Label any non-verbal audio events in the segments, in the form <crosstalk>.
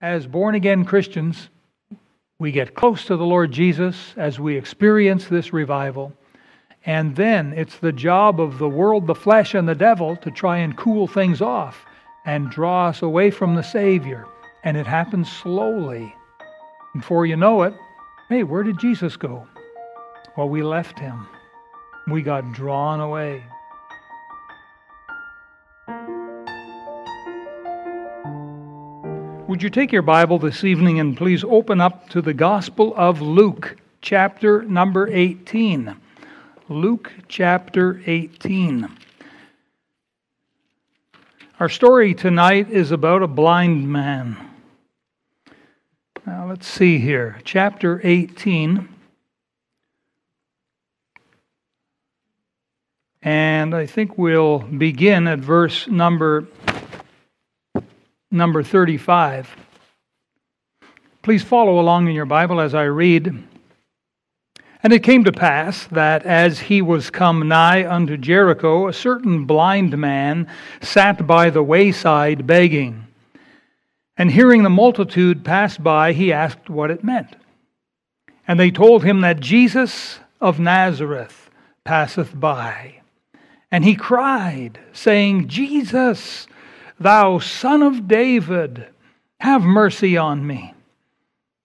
as born again Christians, we get close to the Lord Jesus as we experience this revival. And then it's the job of the world, the flesh, and the devil to try and cool things off and draw us away from the Savior. And it happens slowly. Before you know it, hey, where did Jesus go? Well, we left him. We got drawn away. Would you take your Bible this evening and please open up to the Gospel of Luke, chapter number 18. Luke chapter 18. Our story tonight is about a blind man. Now let's see here. Chapter 18. And I think we'll begin at verse number number 35. Please follow along in your Bible as I read. And it came to pass that as he was come nigh unto Jericho, a certain blind man sat by the wayside begging. And hearing the multitude pass by, he asked what it meant. And they told him that Jesus of Nazareth passeth by. And he cried, saying, Jesus, Thou son of David, have mercy on me.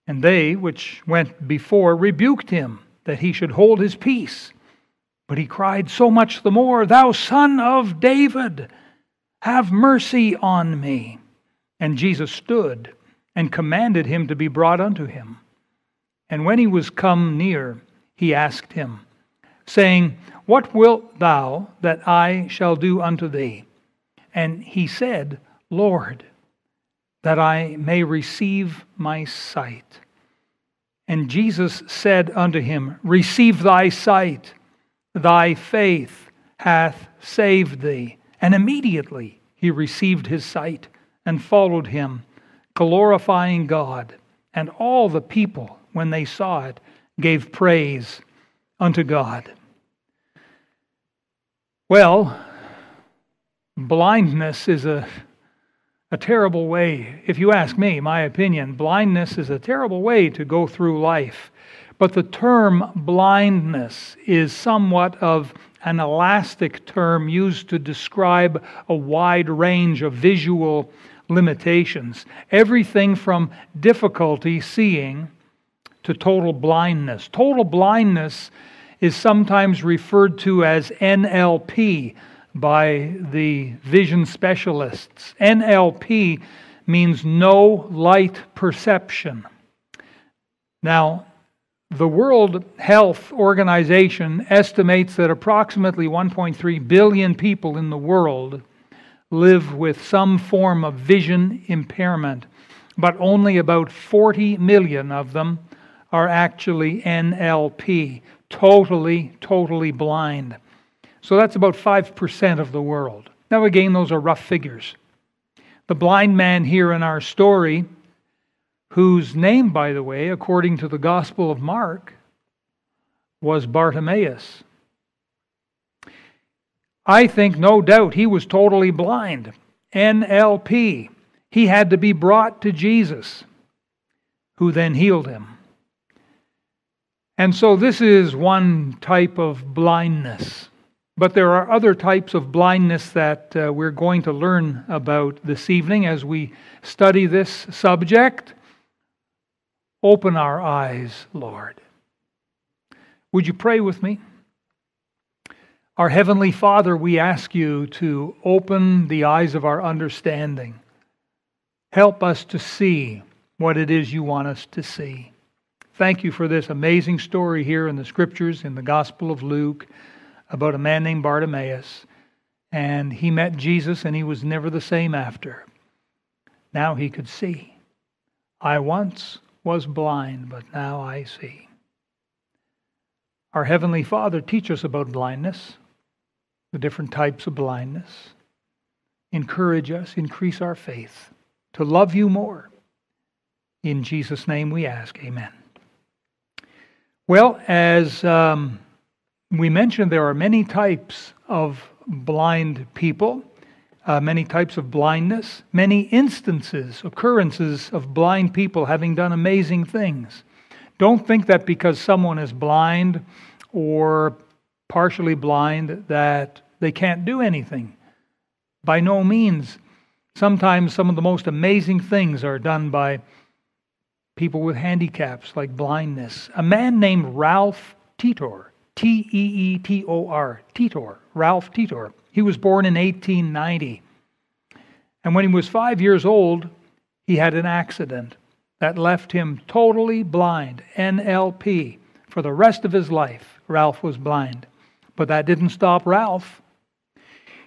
And they which went before rebuked him that he should hold his peace. But he cried so much the more, Thou son of David, have mercy on me. And Jesus stood and commanded him to be brought unto him. And when he was come near, he asked him, saying, What wilt thou that I shall do unto thee? And he said, Lord, that I may receive my sight. And Jesus said unto him, Receive thy sight, thy faith hath saved thee. And immediately he received his sight and followed him, glorifying God. And all the people, when they saw it, gave praise unto God. Well, blindness is a, a terrible way, if you ask me, my opinion, blindness is a terrible way to go through life. But the term blindness is somewhat of an elastic term used to describe a wide range of visual limitations. Everything from difficulty seeing to total blindness. Total blindness is sometimes referred to as NLP, by the vision specialists. NLP means no light perception. Now, the World Health Organization estimates that approximately 1.3 billion people in the world live with some form of vision impairment, but only about 40 million of them are actually NLP, totally, totally blind. So that's about 5% of the world. Now, again, those are rough figures. The blind man here in our story, whose name, by the way, according to the Gospel of Mark, was Bartimaeus. I think, no doubt, he was totally blind. NLP. He had to be brought to Jesus, who then healed him. And so, this is one type of blindness. But there are other types of blindness that uh, we're going to learn about this evening as we study this subject. Open our eyes, Lord. Would you pray with me? Our Heavenly Father, we ask you to open the eyes of our understanding. Help us to see what it is you want us to see. Thank you for this amazing story here in the Scriptures, in the Gospel of Luke about a man named Bartimaeus, and he met Jesus and he was never the same after. Now he could see. I once was blind, but now I see. Our Heavenly Father, teach us about blindness, the different types of blindness. Encourage us, increase our faith to love you more. In Jesus' name we ask, Amen. Well, as um, we mentioned there are many types of blind people. uh, many types of blindness, many instances, occurrences of blind people having done amazing things. Don't think that because someone is blind or partially blind that they can't do anything. By no means. Sometimes some of the most amazing things are done by people with handicaps like blindness. A man named Ralph Teetor, T E E T O R, Teetor, Ralph Teetor. He was born in 1890. And when he was five years old, he had an accident that left him totally blind, NLP. For the rest of his life, Ralph was blind. But that didn't stop Ralph.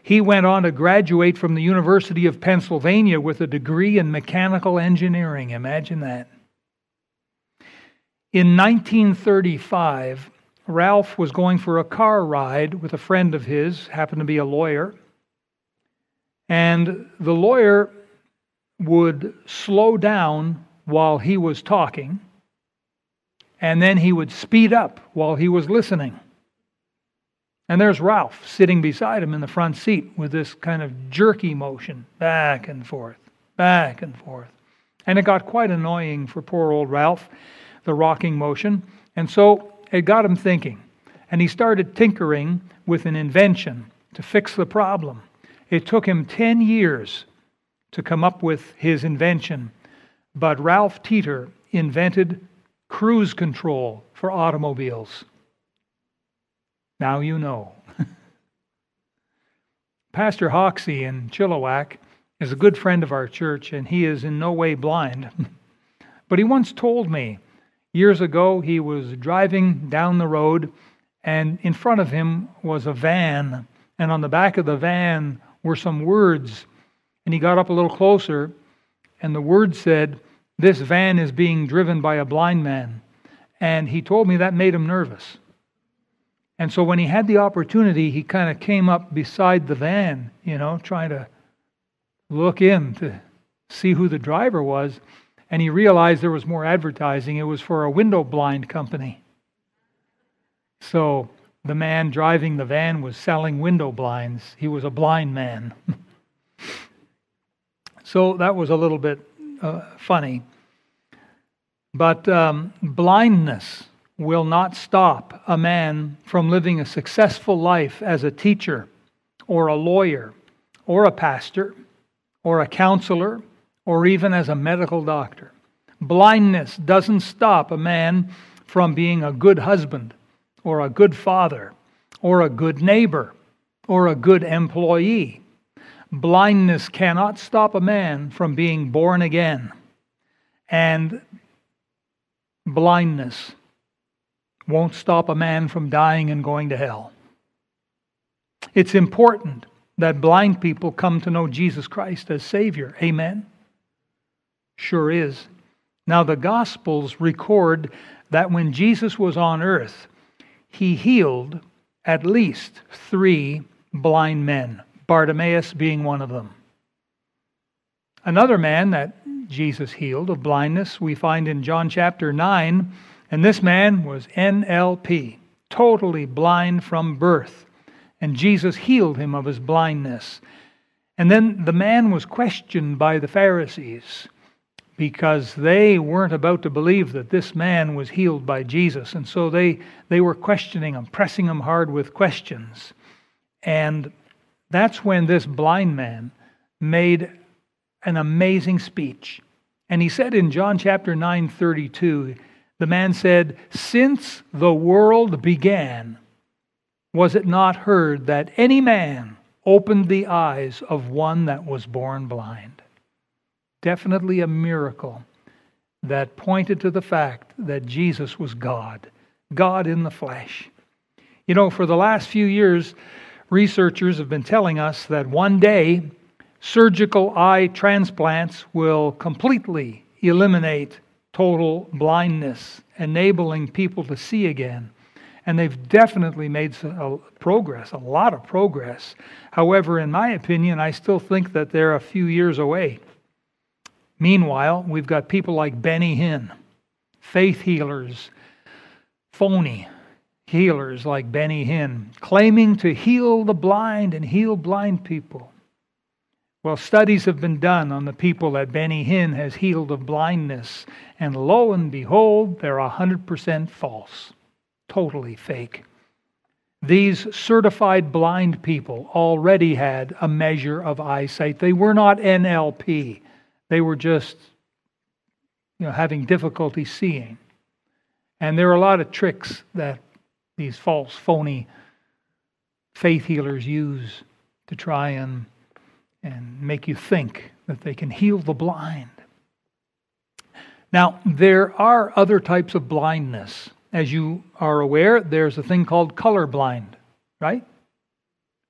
He went on to graduate from the University of Pennsylvania with a degree in mechanical engineering. Imagine that. In 1935, Ralph was going for a car ride with a friend of his, happened to be a lawyer. And the lawyer would slow down while he was talking, and then he would speed up while he was listening. And there's Ralph sitting beside him in the front seat with this kind of jerky motion back and forth, back and forth. And it got quite annoying for poor old Ralph, the rocking motion. And so it got him thinking. And he started tinkering with an invention to fix the problem. It took him 10 years to come up with his invention. But Ralph Teetor invented cruise control for automobiles. Now you know. <laughs> Pastor Hoxie in Chilliwack is a good friend of our church, and he is in no way blind. <laughs> but he once told me years ago he was driving down the road, and in front of him was a van, and on the back of the van were some words. And he got up a little closer, and the words said, This van is being driven by a blind man. And he told me that made him nervous. And so when he had the opportunity, he kind of came up beside the van, you know, trying to look in to see who the driver was. And he realized there was more advertising. It was for a window blind company. So the man driving the van was selling window blinds. He was a blind man. <laughs> so that was a little bit uh, funny. But um, blindness will not stop a man from living a successful life as a teacher or a lawyer or a pastor or a counselor or even as a medical doctor. Blindness doesn't stop a man from being a good husband or a good father or a good neighbor or a good employee. Blindness cannot stop a man from being born again. And blindness won't stop a man from dying and going to hell. It's important that blind people come to know Jesus Christ as Savior. Amen? Sure is. Now, the Gospels record that when Jesus was on earth, he healed at least three blind men, Bartimaeus being one of them. Another man that Jesus healed of blindness we find in John chapter 9 and this man was NLP, totally blind from birth. And Jesus healed him of his blindness. And then the man was questioned by the Pharisees because they weren't about to believe that this man was healed by Jesus. And so they, they were questioning him, pressing him hard with questions. And that's when this blind man made an amazing speech. And he said in John chapter 9 32, the man said, Since the world began, was it not heard that any man opened the eyes of one that was born blind? Definitely a miracle that pointed to the fact that Jesus was God, God in the flesh. You know, for the last few years, researchers have been telling us that one day surgical eye transplants will completely eliminate total blindness, enabling people to see again. And they've definitely made some, progress, a lot of progress. However, in my opinion, I still think that they're a few years away. Meanwhile, we've got people like Benny Hinn, faith healers, phony healers like Benny Hinn, claiming to heal the blind and heal blind people. Well, studies have been done on the people that Benny Hinn has healed of blindness, and lo and behold, they're 100% false, totally fake. These certified blind people already had a measure of eyesight. They were not NLP, they were just you know, having difficulty seeing. And there are a lot of tricks that these false, phony faith healers use to try and and make you think that they can heal the blind. Now, there are other types of blindness. As you are aware, there's a thing called color blind, right?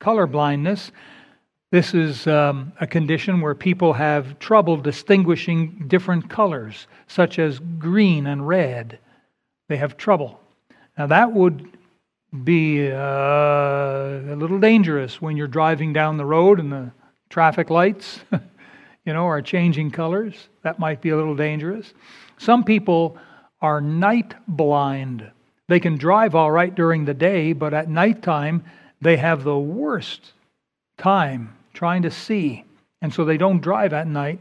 Color blindness. This is um, a condition where people have trouble distinguishing different colors, such as green and red. They have trouble. Now, that would be uh, a little dangerous when you're driving down the road and the traffic lights, <laughs> you know, are changing colors. That might be a little dangerous. Some people are night blind. They can drive all right during the day, but at nighttime, they have the worst time trying to see. And so they don't drive at night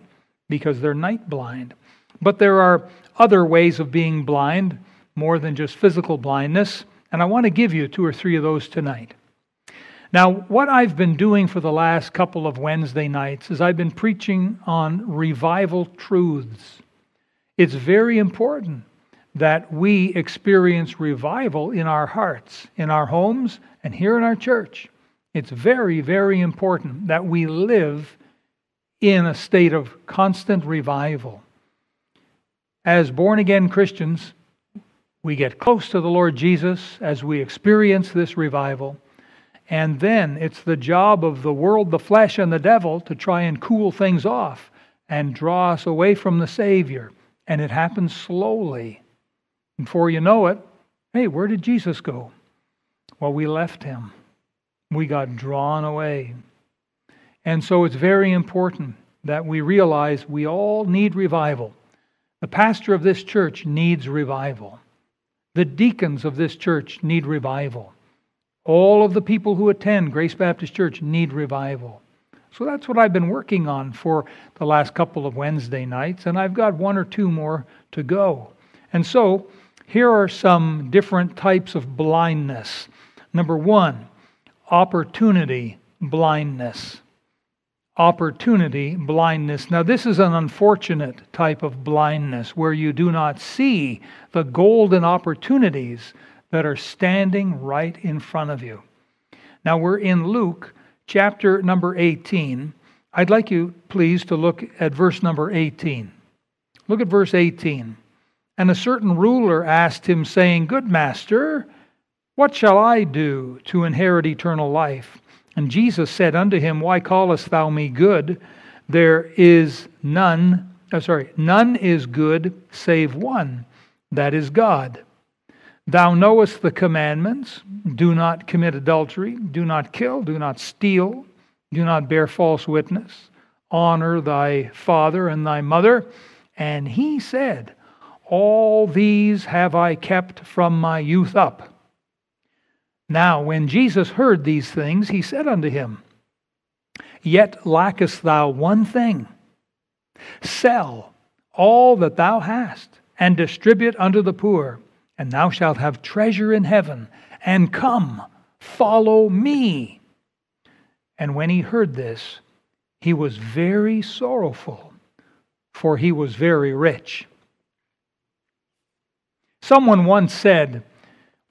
because they're night blind. But there are other ways of being blind, more than just physical blindness. And I want to give you two or three of those tonight. Now, what I've been doing for the last couple of Wednesday nights is I've been preaching on revival truths. It's very important that we experience revival in our hearts, in our homes, and here in our church. It's very, very important that we live in a state of constant revival. As born again Christians, we get close to the Lord Jesus as we experience this revival. And then it's the job of the world, the flesh, and the devil to try and cool things off and draw us away from the Savior. And it happens slowly. Before you know it, hey, where did Jesus go? Well, we left him. We got drawn away. And so it's very important that we realize we all need revival. The pastor of this church needs revival. The deacons of this church need revival. All of the people who attend Grace Baptist Church need revival. So that's what I've been working on for the last couple of Wednesday nights, and I've got one or two more to go. And so here are some different types of blindness. Number one, opportunity blindness. Opportunity blindness. Now, this is an unfortunate type of blindness where you do not see the golden opportunities that are standing right in front of you. Now we're in Luke chapter number 18. I'd like you, please, to look at verse number 18. Look at verse 18. And a certain ruler asked him, saying, Good master, what shall I do to inherit eternal life? And Jesus said unto him, Why callest thou me good? There is none, oh, sorry, none is good save one, that is God. Thou knowest the commandments do not commit adultery, do not kill, do not steal, do not bear false witness, honor thy father and thy mother. And he said, All these have I kept from my youth up. Now, when Jesus heard these things, he said unto him, Yet lackest thou one thing. Sell all that thou hast, and distribute unto the poor and thou shalt have treasure in heaven. And come, follow me. And when he heard this, he was very sorrowful, for he was very rich. Someone once said,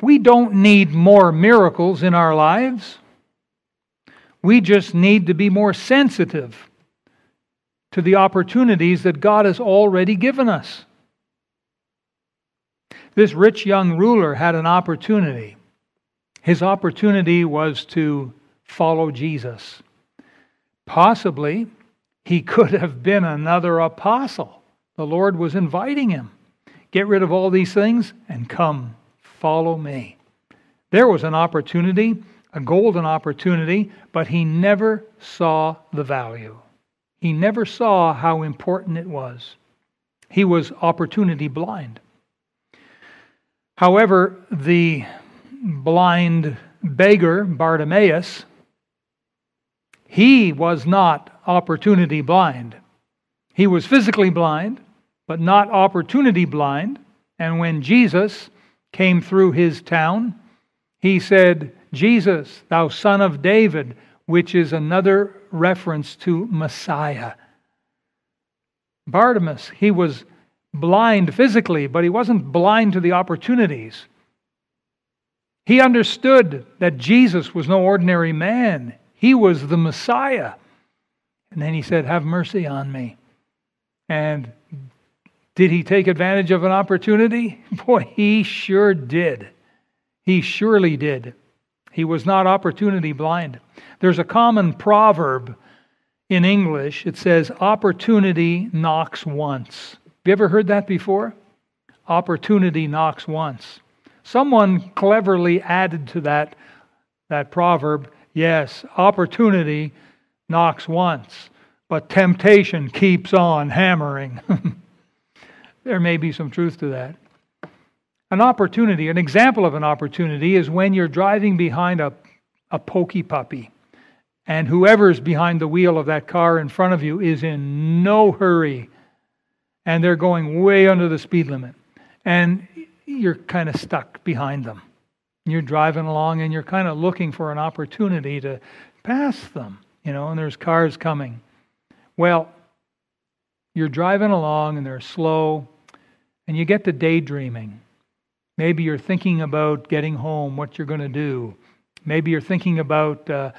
We don't need more miracles in our lives. We just need to be more sensitive to the opportunities that God has already given us. This rich young ruler had an opportunity. His opportunity was to follow Jesus. Possibly, he <laughs> could have been another apostle. The Lord was inviting him. Get rid of all these things and come, follow me. There was an opportunity, a golden opportunity, but he never saw the value. He never saw how important it was. He was opportunity blind. However, the blind beggar, Bartimaeus, he was not opportunity blind. He was physically blind, but not opportunity blind. And when Jesus came through his town, he said, Jesus, thou son of David, which is another reference to Messiah. Bartimaeus, he was blind physically, but he wasn't blind to the opportunities. He understood that Jesus was no ordinary man, he was the Messiah. And then he said, Have mercy on me. And did he take advantage of an opportunity? <laughs> Boy, he sure did. He surely did. He was not opportunity blind. There's a common proverb in English. It says, Opportunity knocks once. Have you ever heard that before? Opportunity knocks once. Someone cleverly added to that, that proverb, yes, opportunity knocks once, but temptation keeps on hammering. <laughs> there may be some truth to that. An opportunity, an example of an opportunity is when you're driving behind a, a pokey puppy, and whoever's behind the wheel of that car in front of you is in no hurry, and they're going way under the speed limit. And you're kind of stuck behind them. You're driving along and you're kind of looking for an opportunity to pass them, you know, and there's cars coming. Well, you're driving along and they're slow, and you get to daydreaming. Maybe you're thinking about getting home, what you're going to do. Maybe you're thinking about uh,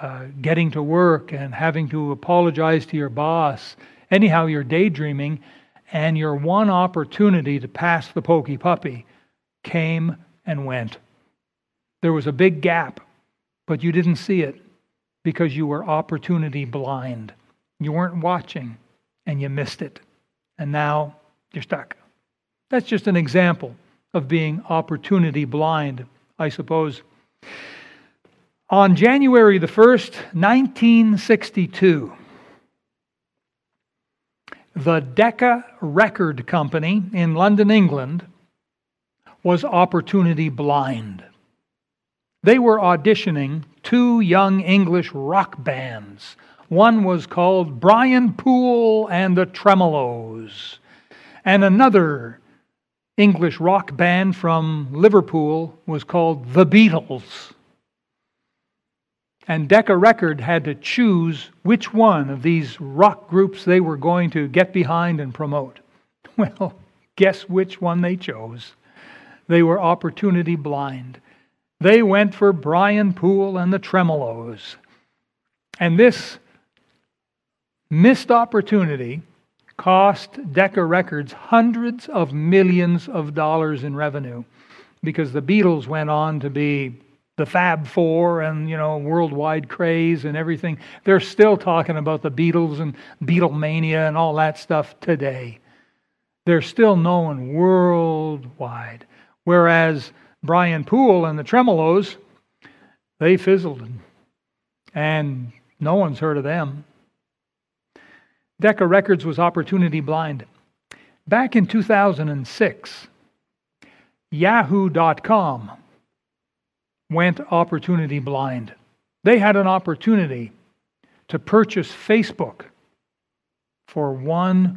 uh, getting to work and having to apologize to your boss. Anyhow, you're daydreaming, and your one opportunity to pass the pokey puppy came and went. There was a big gap, but you didn't see it because you were opportunity blind. You weren't watching and you missed it. And now you're stuck. That's just an example of being opportunity blind, I suppose. On January the 1st, 1962, the Decca Record Company in London, England, was opportunity blind. They were auditioning two young English rock bands. One was called Brian Poole and the Tremeloes, and another English rock band from Liverpool was called The Beatles and Decca Record had to choose which one of these rock groups they were going to get behind and promote. <laughs> Well, guess which one they chose? They were opportunity blind. They went for Brian Poole and the Tremeloes. And this missed opportunity cost Decca Records hundreds of millions of dollars in revenue because the Beatles went on to be the Fab Four and you know worldwide craze and everything. They're still talking about the Beatles and Beatlemania and all that stuff today. They're still known worldwide. Whereas Brian Poole and the Tremeloes, they fizzled, and no one's heard of them. Decca Records was opportunity blind. Back in 2006, Yahoo.com went opportunity blind. They had an opportunity to purchase Facebook for $1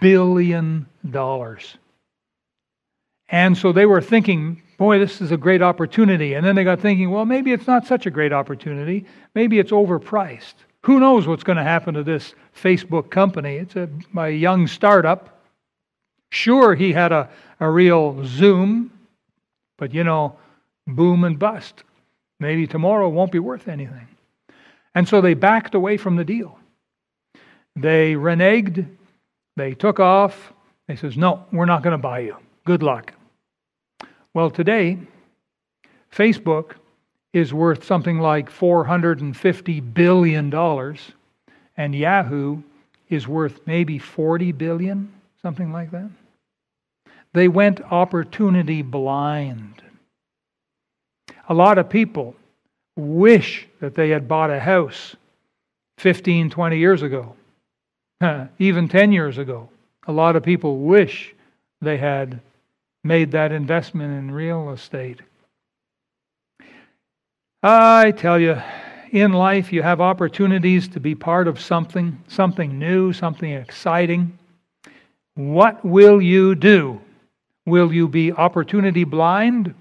billion. And so they were thinking, boy, this is a great opportunity. And then they got thinking, well, maybe it's not such a great opportunity. Maybe it's overpriced. Who knows what's going to happen to this Facebook company? It's a, a young startup. Sure, he had a, a real zoom, but you know, boom and bust. Maybe tomorrow won't be worth anything. And so they backed away from the deal. They reneged. They took off. They says, "No, we're not going to buy you. Good luck." Well, today Facebook is worth something like 450 billion dollars and Yahoo is worth maybe 40 billion, something like that. They went opportunity blind. A lot of people wish that they had bought a house 15, 20 years ago, <laughs> even 10 years ago. A lot of people wish they had made that investment in real estate. I tell you, in life you have opportunities to be part of something, something new, something exciting. What will you do? Will you be opportunity blind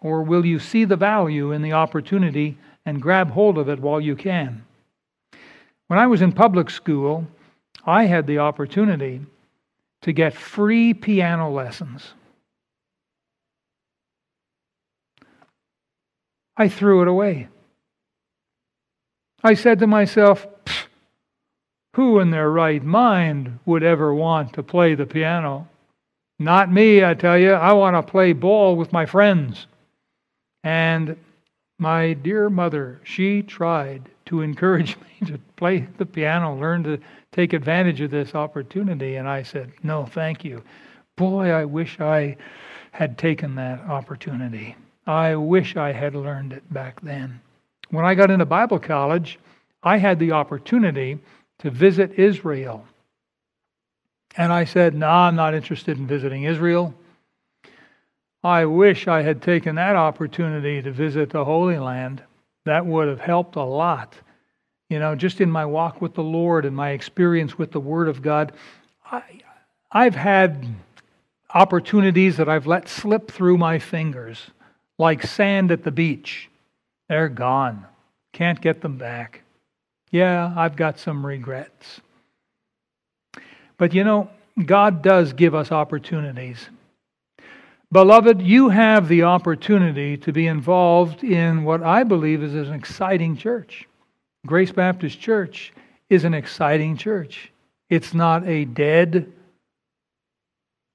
or will you see the value in the opportunity and grab hold of it while you can? When I was in public school, I had the opportunity to get free piano lessons. I threw it away. I said to myself, who in their right mind would ever want to play the piano? Not me, I tell you. I want to play ball with my friends. And my dear mother, she tried to encourage <laughs> me to play the piano, learn to take advantage of this opportunity. And I said, no, thank you. Boy, I wish I had taken that opportunity. I wish I had learned it back then. When I got into Bible college, I had the opportunity to visit Israel. And I said, No, nah, I'm not interested in visiting Israel. I wish I had taken that opportunity to visit the Holy Land. That would have helped a lot. You know, just in my walk with the Lord and my experience with the Word of God, I, I've had opportunities that I've let slip through my fingers like sand at the beach. They're gone. Can't get them back. Yeah, I've got some regrets. But you know, God does give us opportunities. Beloved, you have the opportunity to be involved in what I believe is an exciting church. Grace Baptist Church is an exciting church. It's not a dead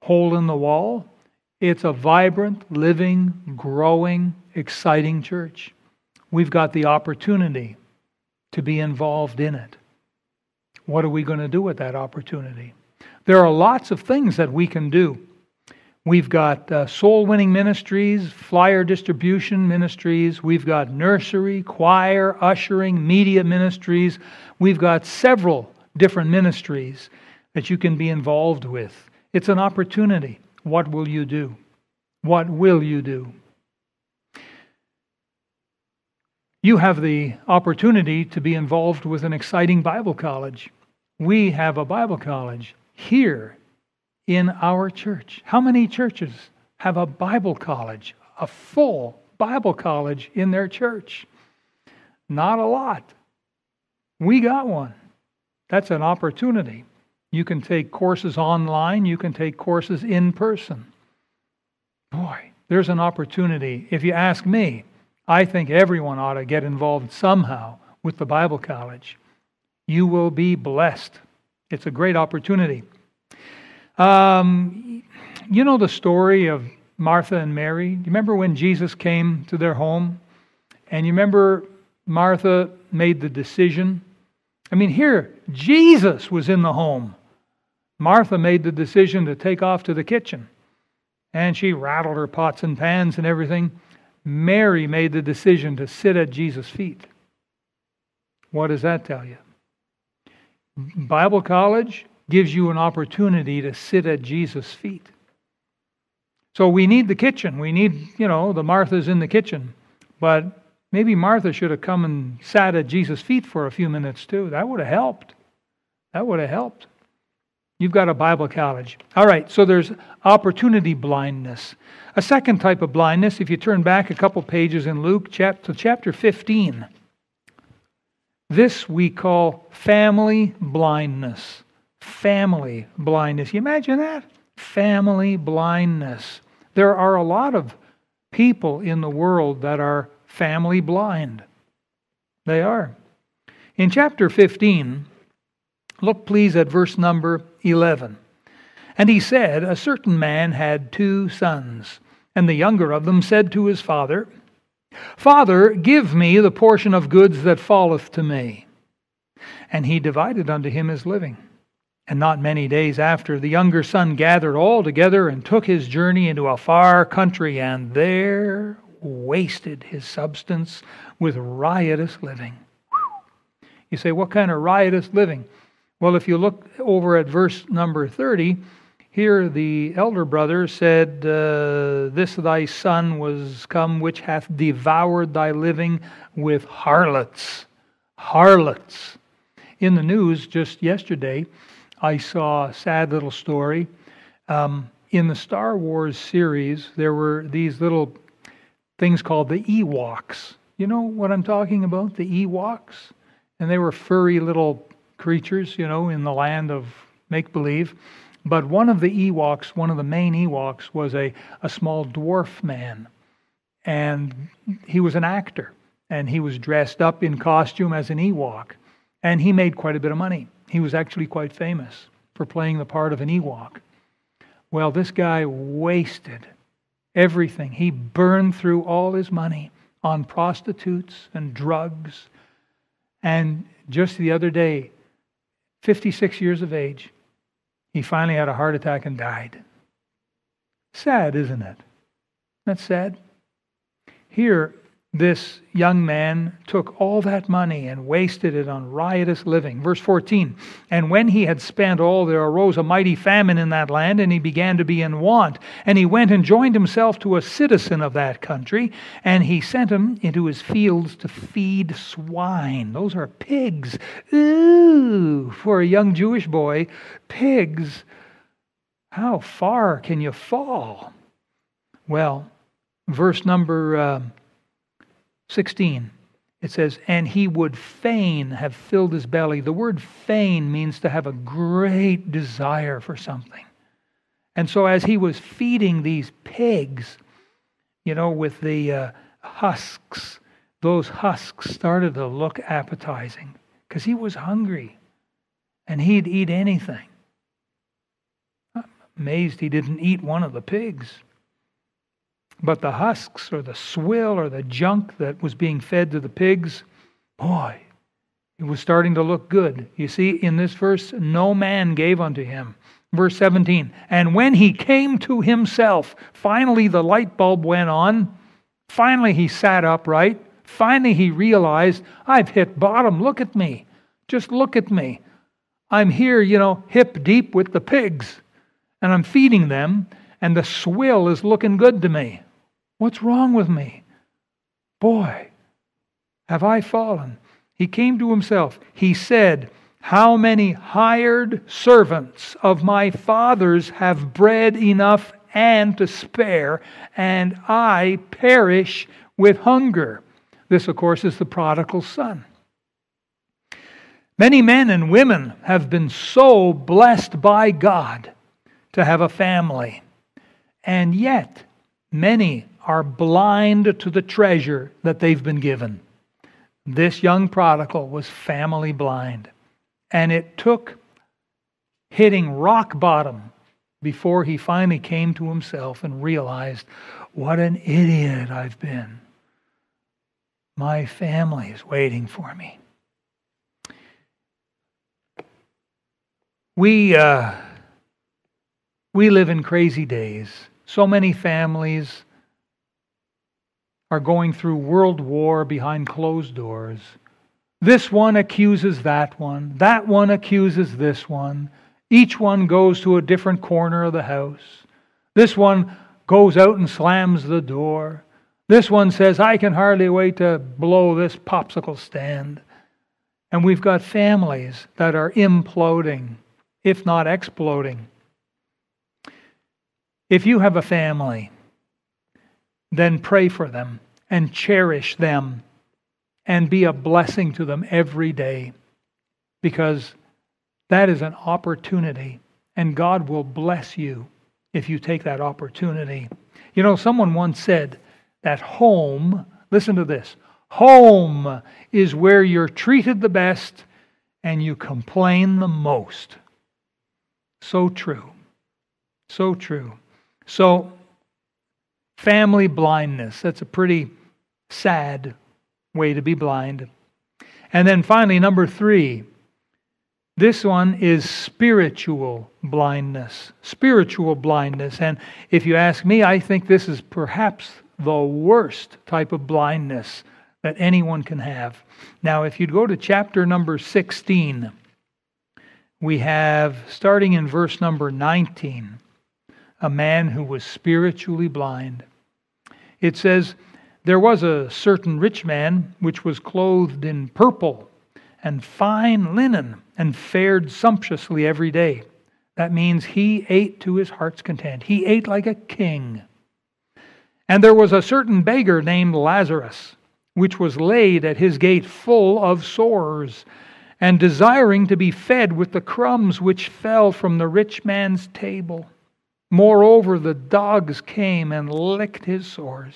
hole in the wall. It's a vibrant, living, growing, exciting church. We've got the opportunity to be involved in it. What are we going to do with that opportunity? There are lots of things that we can do. We've got uh, soul winning ministries, flyer distribution ministries. We've got nursery, choir, ushering, media ministries. We've got several different ministries that you can be involved with. It's an opportunity. What will you do? What will you do? You have the opportunity to be involved with an exciting Bible college. We have a Bible college here in our church. How many churches have a Bible college, a full Bible college in their church? Not a lot. We got one. That's an opportunity. You can take courses online, you can take courses in person. Boy, there's an opportunity. If you ask me, I think everyone ought to get involved somehow with the Bible College. You will be blessed. It's a great opportunity. Um, you know the story of Martha and Mary? You remember when Jesus came to their home? And you remember Martha made the decision? I mean, here, Jesus was in the home. Martha made the decision to take off to the kitchen. And she rattled her pots and pans and everything. Mary made the decision to sit at Jesus' feet. What does that tell you? Bible college gives you an opportunity to sit at Jesus' feet. So we need the kitchen. We need, you know, the Martha's in the kitchen. But maybe Martha should have come and sat at Jesus' feet for a few minutes too. That would have helped. That would have helped. You've got a Bible college. All right, so there's opportunity blindness. A second type of blindness, if you turn back a couple pages in Luke chapter, chapter 15, this we call family blindness. Family blindness. You imagine that? Family blindness. There are a lot of people in the world that are family blind. They are. In chapter 15, Look, please, at verse number 11. And he said, A certain man had two sons, and the younger of them said to his father, Father, give me the portion of goods that falleth to me. And he divided unto him his living. And not many days after, the younger son gathered all together and took his journey into a far country, and there wasted his substance with riotous living. You say, What kind of riotous living? Well, if you look over at verse number 30, here the elder brother said, uh, This thy son was come which hath devoured thy living with harlots harlots. In the news just yesterday, I saw a sad little story. Um, in the Star Wars series, there were these little things called the Ewoks. You know what I'm talking about? The Ewoks? And they were furry little creatures, you know, in the land of make believe. But one of the Ewoks, one of the main Ewoks, was a, a small dwarf man. And he was an actor. And he was dressed up in costume as an Ewok. And he made quite a bit of money. He was actually quite famous for playing the part of an Ewok. Well, this guy wasted everything. He burned through all his money on prostitutes and drugs. And just the other day, 56 years of age, he finally had a heart attack and died. Sad, isn't it? That's sad. Here, this young man took all that money and wasted it on riotous living. Verse 14 And when he had spent all, there arose a mighty famine in that land, and he began to be in want. And he went and joined himself to a citizen of that country, and he sent him into his fields to feed swine. Those are pigs. Ooh, for a young Jewish boy, pigs. How far can you fall? Well, verse number. Uh, 16, it says, And he would fain have filled his belly. The word fain means to have a great desire for something. And so, as he was feeding these pigs, you know, with the uh, husks, those husks started to look appetizing because he was hungry and he'd eat anything. I'm amazed he didn't eat one of the pigs. But the husks or the swill or the junk that was being fed to the pigs, boy, it was starting to look good. You see, in this verse, no man gave unto him. Verse 17, and when he came to himself, finally the light bulb went on. Finally he sat upright. Finally he realized, I've hit bottom. Look at me. Just look at me. I'm here, you know, hip deep with the pigs, and I'm feeding them, and the swill is looking good to me. What's wrong with me? Boy, have I fallen. He came to himself. He said, How many hired servants of my father's have bread enough and to spare, and I perish with hunger? This, of course, is the prodigal son. Many men and women have been so blessed by God to have a family, and yet many are blind to the treasure that they've been given. This young prodigal was family blind. And it took hitting rock bottom before he finally came to himself and realized what an idiot I've been. My family is waiting for me. We, uh, we live in crazy days. So many families are going through world war behind closed doors. This one accuses that one, that one accuses this one. Each one goes to a different corner of the house. This one goes out and slams the door. This one says, I can hardly wait to blow this popsicle stand. And we've got families that are imploding, if not exploding. If you have a family, then pray for them and cherish them and be a blessing to them every day because that is an opportunity and God will bless you if you take that opportunity. You know, someone once said that home, listen to this, home is where you're treated the best and you complain the most. So true. So true. So Family blindness. That's a pretty sad way to be blind. And then finally, number three, this one is spiritual blindness. Spiritual blindness. And if you ask me, I think this is perhaps the worst type of blindness that anyone can have. Now, if you'd go to chapter number 16, we have, starting in verse number 19, a man who was spiritually blind. It says, There was a certain rich man which was clothed in purple and fine linen and fared sumptuously every day. That means he ate to his heart's content. He ate like a king. And there was a certain beggar named Lazarus, which was laid at his gate full of sores, and desiring to be fed with the crumbs which fell from the rich man's table. Moreover, the dogs came and licked his sores.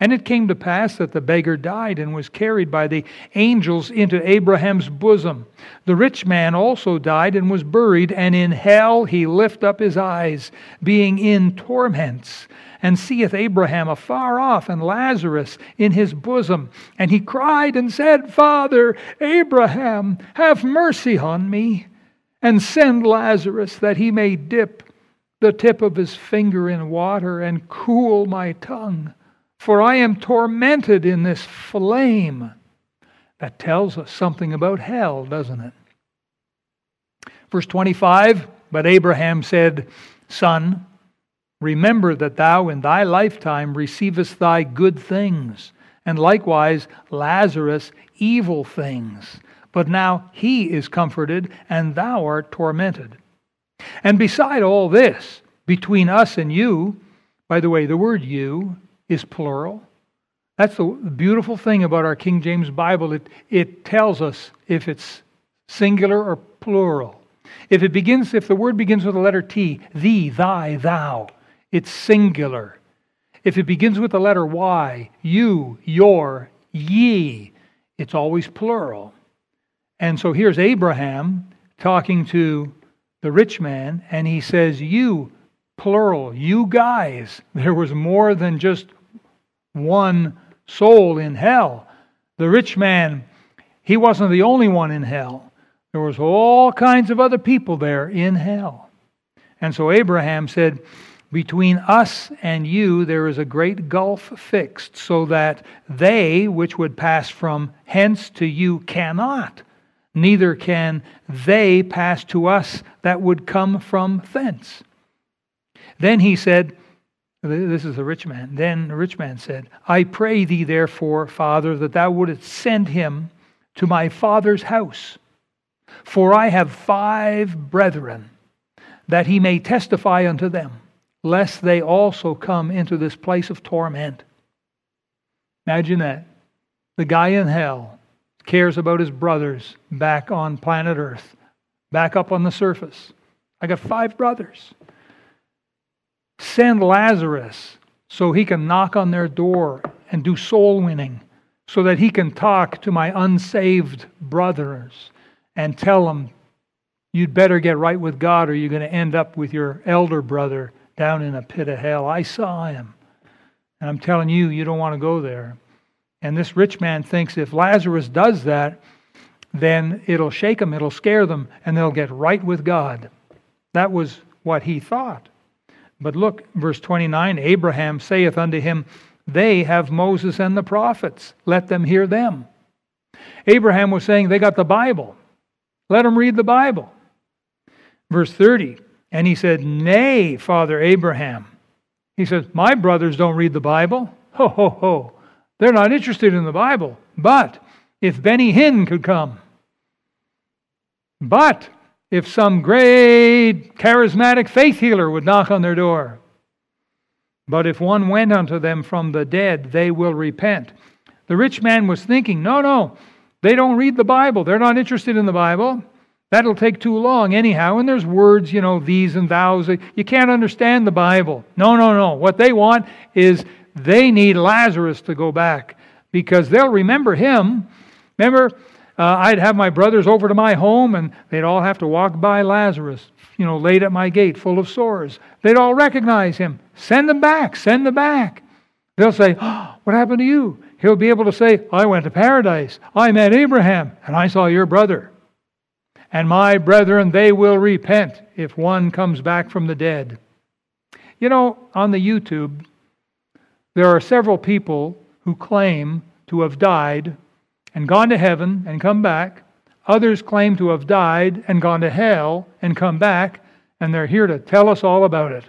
And it came to pass that the beggar died and was carried by the angels into Abraham's bosom. The rich man also died and was buried, and in hell he lift up his eyes, being in torments, and seeth Abraham afar off and Lazarus in his bosom. And he cried and said, Father, Abraham, have mercy on me, and send Lazarus that he may dip the tip of his finger in water and cool my tongue for I am tormented in this flame. That tells us something about hell, doesn't it? Verse 25 But Abraham said, Son, remember that thou in thy lifetime receivest thy good things, and likewise Lazarus evil things. But now he is comforted, and thou art tormented. And beside all this, between us and you, by the way, the word you is plural. That's the beautiful thing about our King James Bible. It, it tells us if it's singular or plural. If it begins, if the word begins with the letter T, thee, thy, thou, it's singular. If it begins with the letter Y, you, your, ye, it's always plural. And so here's Abraham talking to the rich man, and he says, You, plural, you guys. There was more than just one soul in hell. The rich man, he wasn't the only one in hell. There was all kinds of other people there in hell. And so Abraham said, Between us and you there is a great gulf fixed, so that they which would pass from hence to you cannot, neither can they pass to us that would come from thence. Then he said, this is the rich man. Then the rich man said, I pray thee, therefore, Father, that thou wouldst send him to my father's house. For I have five brethren, that he may testify unto them, lest they also come into this place of torment. Imagine that. The guy in hell cares about his brothers back on planet Earth, back up on the surface. I got five brothers. Send Lazarus so he can knock on their door and do soul winning, so that he can talk to my unsaved brothers and tell them, you'd better get right with God or you're going to end up with your elder brother down in a pit of hell. I saw him. And I'm telling you, you don't want to go there. And this rich man thinks if Lazarus does that, then it'll shake them, it'll scare them, and they'll get right with God. That was what he thought. But look, verse 29 Abraham saith unto him, They have Moses and the prophets. Let them hear them. Abraham was saying, They got the Bible. Let them read the Bible. Verse 30 And he said, Nay, Father Abraham. He says, My brothers don't read the Bible. Ho, ho, ho. They're not interested in the Bible. But if Benny Hinn could come, but if some great charismatic faith healer would knock on their door. But if one went unto them from the dead, they will repent. The rich man was thinking, no, no, they don't read the Bible. They're not interested in the Bible. That'll take too long, anyhow. And there's words, you know, these and thous. You can't understand the Bible. No, no, no. What they want is they need Lazarus to go back because they'll remember him. Remember, uh, I'd have my brothers over to my home, and they'd all have to walk by Lazarus, you know, laid at my gate, full of sores. They'd all recognize him. Send them back. Send them back. They'll say, oh, What happened to you? He'll be able to say, I went to paradise. I met Abraham, and I saw your brother. And my brethren, they will repent if one comes back from the dead. You know, on the YouTube, there are several people who claim to have died and gone to heaven and come back. Others claim to have died and gone to hell and come back, and they're here to tell us all about it.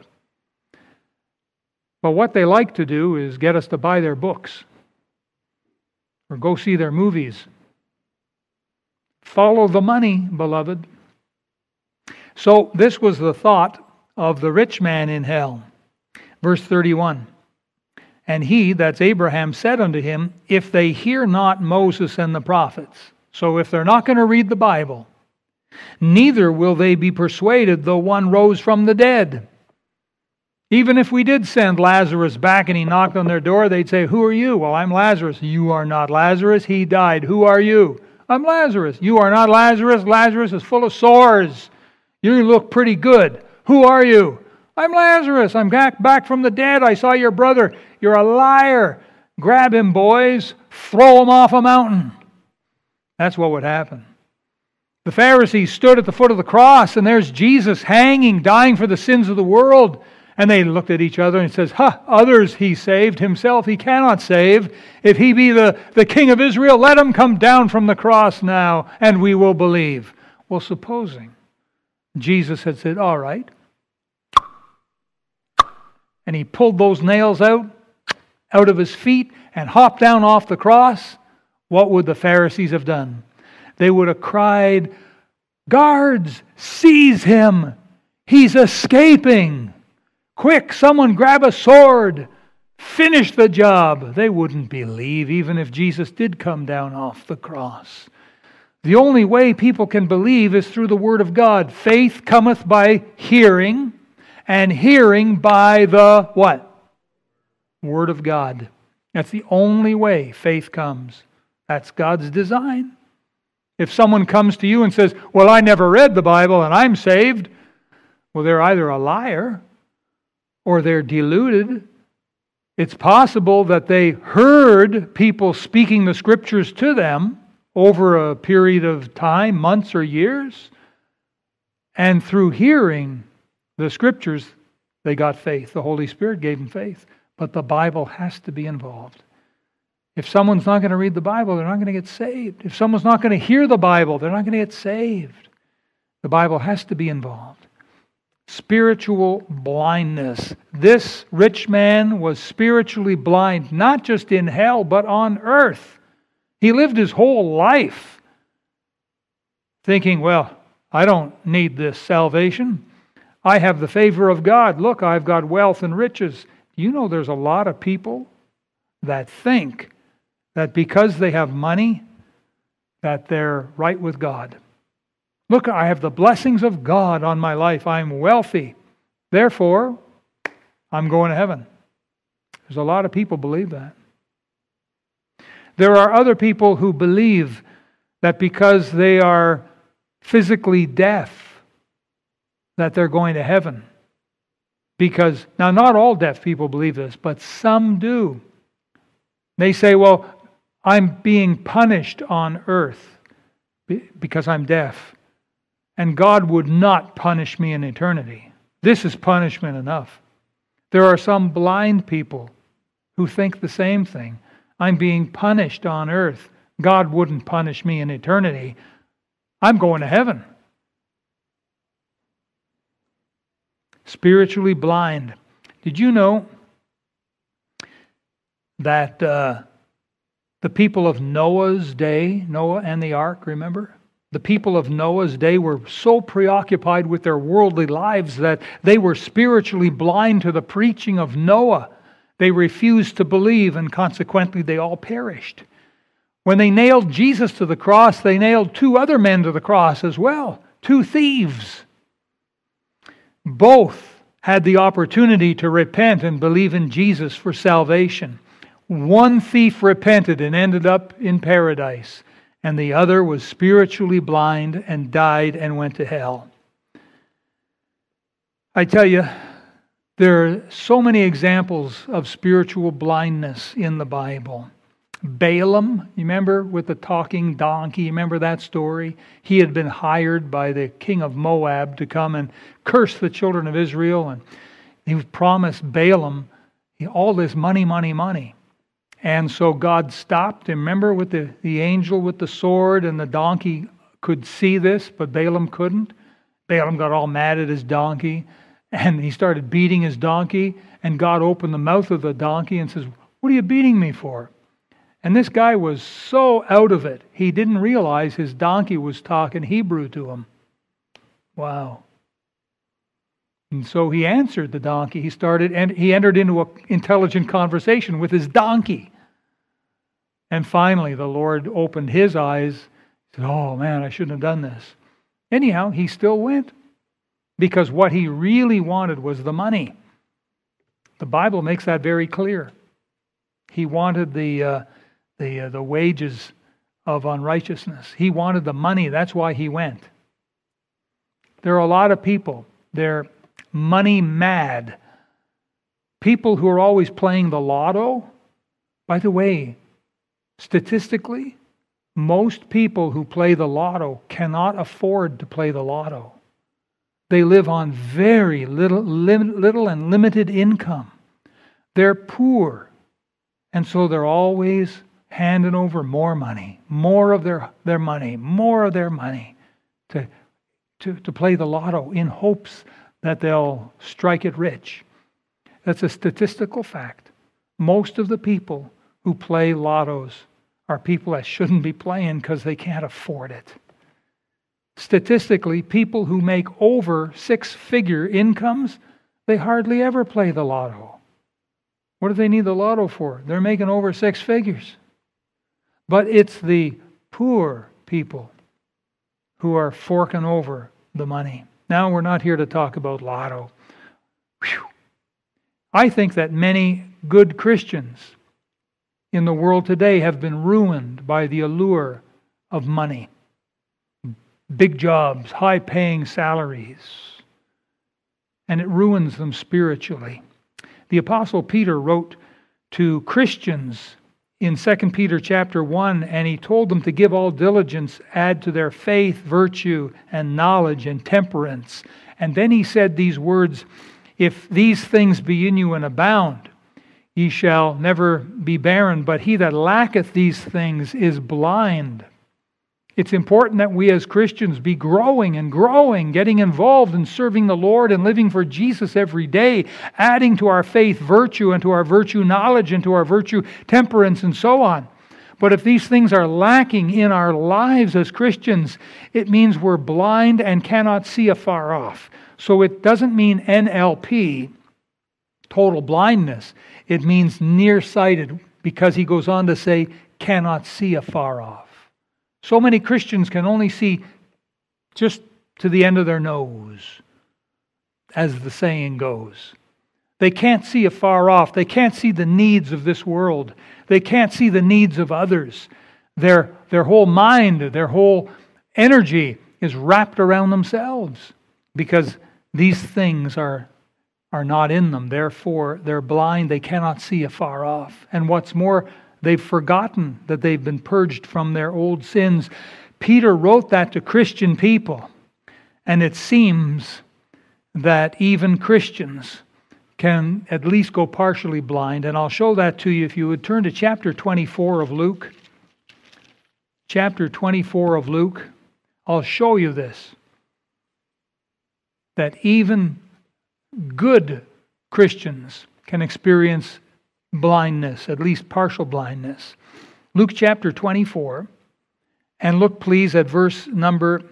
But what they like to do is get us to buy their books or go see their movies Follow the money, beloved. So, this was the thought of the rich man in hell. Verse 31 And he, that's Abraham, said unto him, If they hear not Moses and the prophets, so if they're not going to read the Bible, neither will they be persuaded though one rose from the dead. Even if we did send Lazarus back and he knocked on their door, they'd say, Who are you? Well, I'm Lazarus. You are not Lazarus. He died. Who are you? I'm Lazarus. You are not Lazarus. Lazarus is full of sores. You look pretty good. Who are you? I'm Lazarus. I'm back, from the dead. I saw your brother. You're a liar. Grab him, boys. Throw him off a mountain. That's what would happen. The Pharisees stood at the foot of the cross, and there's Jesus hanging, dying for the sins of the world. And they looked at each other and says, Ha, others he saved, himself he cannot save. If he be the, the king of Israel, let him come down from the cross now, and we will believe. Well, supposing Jesus had said, All right. And he pulled those nails out, out of his feet, and hopped down off the cross, what would the Pharisees have done? They would have cried, Guards, seize him! He's escaping! Quick, someone grab a sword. Finish the job. They wouldn't believe even if Jesus did come down off the cross. The only way people can believe is through the Word of God. Faith cometh by hearing, and hearing by the what? Word of God. That's the only way faith comes. That's God's design. If someone comes to you and says, Well, I never read the Bible and I'm saved, well, they're either a liar or they're deluded. It's possible that they heard people speaking the scriptures to them over a period of time, months or years, and through hearing the scriptures, they got faith. The Holy Spirit gave them faith. But the Bible has to be involved. If someone's not going to read the Bible, they're not going to get saved. If someone's not going to hear the Bible, they're not going to get saved. The Bible has to be involved spiritual blindness. This rich man was spiritually blind, not just in hell, but on earth. He lived his whole life thinking, well, I don't need this salvation. I have the favor of God. Look, I've got wealth and riches. You know, there's a lot of people that think that because they have money, that they're right with God. Look, I have the blessings of God on my life. I'm wealthy. Therefore, I'm going to heaven. There's a lot of people believe that. There are other people who believe that because they are physically deaf, that they're going to heaven. Because, now, not all deaf people believe this, but some do. They say, well, I'm being punished on earth because I'm deaf and God would not punish me in eternity. This is punishment enough. There are some blind people who think the same thing. I'm being punished on earth. God wouldn't punish me in eternity. I'm going to heaven. Spiritually blind. Did you know that uh, the people of Noah's day, Noah and the ark, remember? The people of Noah's day were so preoccupied with their worldly lives that they were spiritually blind to the preaching of Noah. They refused to believe, and consequently, they all perished. When they nailed Jesus to the cross, they nailed two other men to the cross as well two thieves. Both had the opportunity to repent and believe in Jesus for salvation. One thief repented and ended up in paradise and the other was spiritually blind and died and went to hell. I tell you, there are so many examples of spiritual blindness in the Bible. Balaam, you remember with the talking donkey, you remember that story? He had been hired by the king of Moab to come and curse the children of Israel, and he promised Balaam all this money, money, money. And so God stopped. And remember with the, the angel with the sword and the donkey could see this, but Balaam couldn't. Balaam got all mad at his donkey and he started beating his donkey. And God opened the mouth of the donkey and says, What are you beating me for? And this guy was so out of it, he didn't realize his donkey was talking Hebrew to him. Wow. And so he answered the donkey. He started and he entered into an intelligent conversation with his donkey. And finally the Lord opened his eyes. He said, Oh man, I shouldn't have done this. Anyhow, he still went. Because what he really wanted was the money. The Bible makes that very clear. He wanted the uh, the, uh, the wages of unrighteousness. He wanted the money. That's why he went. There are a lot of people, they're money mad. People who are always playing the lotto. By the way, statistically, most people who play the lotto cannot afford to play the lotto. They live on very little, lim- little and limited income. They're poor. And so they're always handing over more money, more of their, their money, more of their money to, to, to play the lotto in hopes that they'll strike it rich. That's a statistical fact. Most of the people who play lottos are people that shouldn't be playing because they can't afford it. Statistically, people who make over six figure incomes, they hardly ever play the lotto. What do they need the lotto for? They're making over six figures. But it's the poor people who are forking over the money. Now, we're not here to talk about lotto. Whew. I think that many good Christians in the world today have been ruined by the allure of money. Big jobs, high paying salaries, and it ruins them spiritually. The apostle Peter wrote to Christians in 2 Peter chapter 1 and he told them to give all diligence add to their faith virtue and knowledge and temperance. And then he said these words if these things be in you and abound ye shall never be barren but he that lacketh these things is blind it's important that we as Christians be growing and growing, getting involved in serving the Lord and living for Jesus every day, adding to our faith virtue and to our virtue knowledge and to our virtue temperance and so on. But if these things are lacking in our lives as Christians, it means we're blind and cannot see afar off. So it doesn't mean NLP, total blindness. It means nearsighted, because he goes on to say, cannot see afar off. So many Christians can only see just to the end of their nose, as the saying goes. They can't see afar off. They can't see the needs of this world. They can't see the needs of others. Their, their whole mind, their whole energy is wrapped around themselves because these things are, are not in them. Therefore, they're blind. They cannot see afar off. And what's more, They've forgotten that they've been purged from their old sins. Peter wrote that to Christian people. And it seems that even Christians can at least go partially blind. And I'll show that to you if you would turn to chapter 24 of Luke. Chapter 24 of Luke. I'll show you this. That even good Christians can experience blindness, at least partial blindness. Luke chapter 24. And look, please, at verse number,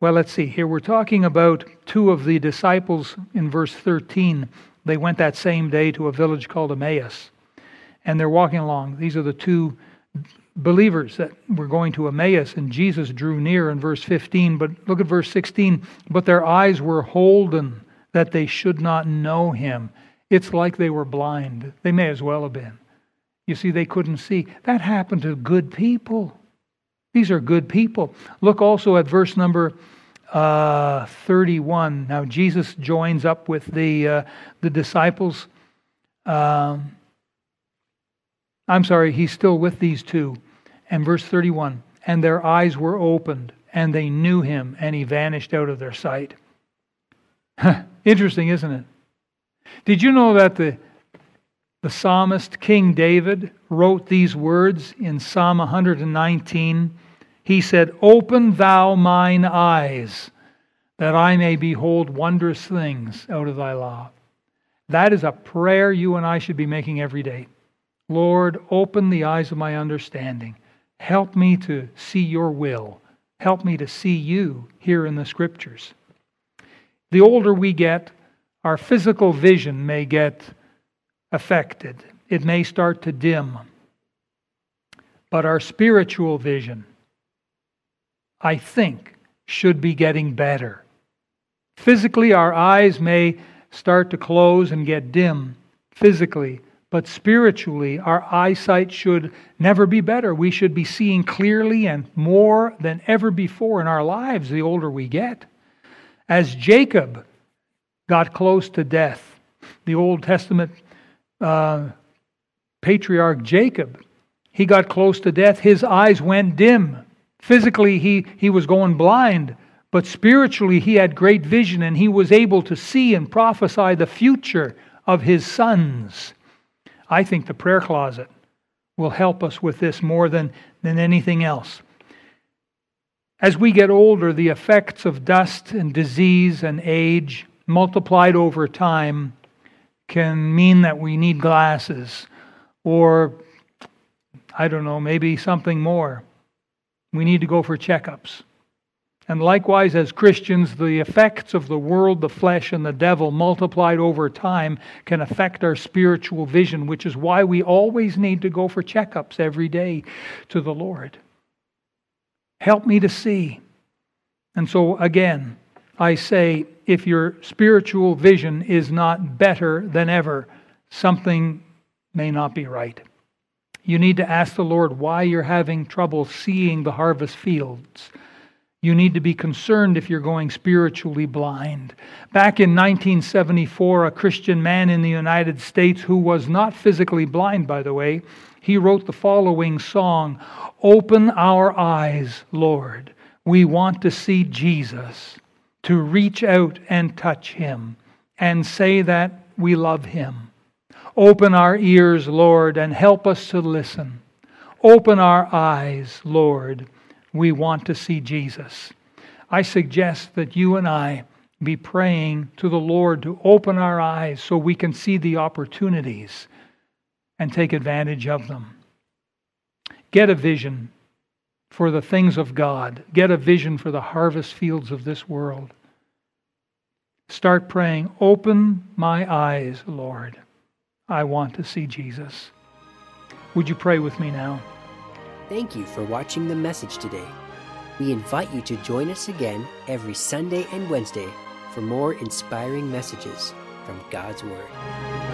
well, let's see. Here we're talking about two of the disciples in verse 13. They went that same day to a village called Emmaus. And they're walking along. These are the two believers that were going to Emmaus, and Jesus drew near in verse 15. But look at verse 16. But their eyes were holden that they should not know him. It's like they were blind. They may as well have been. You see, they couldn't see. That happened to good people. These are good people. Look also at verse number uh, 31. Now, Jesus joins up with the, uh, the disciples. Um, I'm sorry, he's still with these two. And verse 31 And their eyes were opened, and they knew him, and he vanished out of their sight. <laughs> Interesting, isn't it? Did you know that the, the psalmist King David wrote these words in Psalm 119? He said, Open thou mine eyes, that I may behold wondrous things out of thy law. That is a prayer you and I should be making every day. Lord, open the eyes of my understanding. Help me to see your will. Help me to see you here in the scriptures. The older we get, our physical vision may get affected, it may start to dim. But our spiritual vision, I think, should be getting better. Physically, our eyes may start to close and get dim physically, but spiritually, our eyesight should never be better. We should be seeing clearly and more than ever before in our lives the older we get. As Jacob got close to death, the Old Testament uh, patriarch Jacob, he got close to death. His eyes went dim. Physically, he, he was going blind, but spiritually, he had great vision and he was able to see and prophesy the future of his sons. I think the prayer closet will help us with this more than, than anything else. As we get older, the effects of dust and disease and age multiplied over time can mean that we need glasses or, I don't know, maybe something more. We need to go for checkups. And likewise, as Christians, the effects of the world, the flesh, and the devil multiplied over time can affect our spiritual vision, which is why we always need to go for checkups every day to the Lord. Help me to see. And so, again, I say if your spiritual vision is not better than ever, something may not be right. You need to ask the Lord why you're having trouble seeing the harvest fields. You need to be concerned if you're going spiritually blind. Back in 1974, a Christian man in the United States who was not physically blind, by the way, he wrote the following song Open our eyes, Lord. We want to see Jesus, to reach out and touch him and say that we love him. Open our ears, Lord, and help us to listen. Open our eyes, Lord we want to see Jesus. I suggest that you and I be praying to the Lord to open our eyes so we can see the opportunities and take advantage of them. Get a vision for the things of God, get a vision for the harvest fields of this world. Start praying, Open my eyes, Lord. I want to see Jesus. Would you pray with me now? Thank you for watching the message today. We invite you to join us again every Sunday and Wednesday for more inspiring messages from God's Word.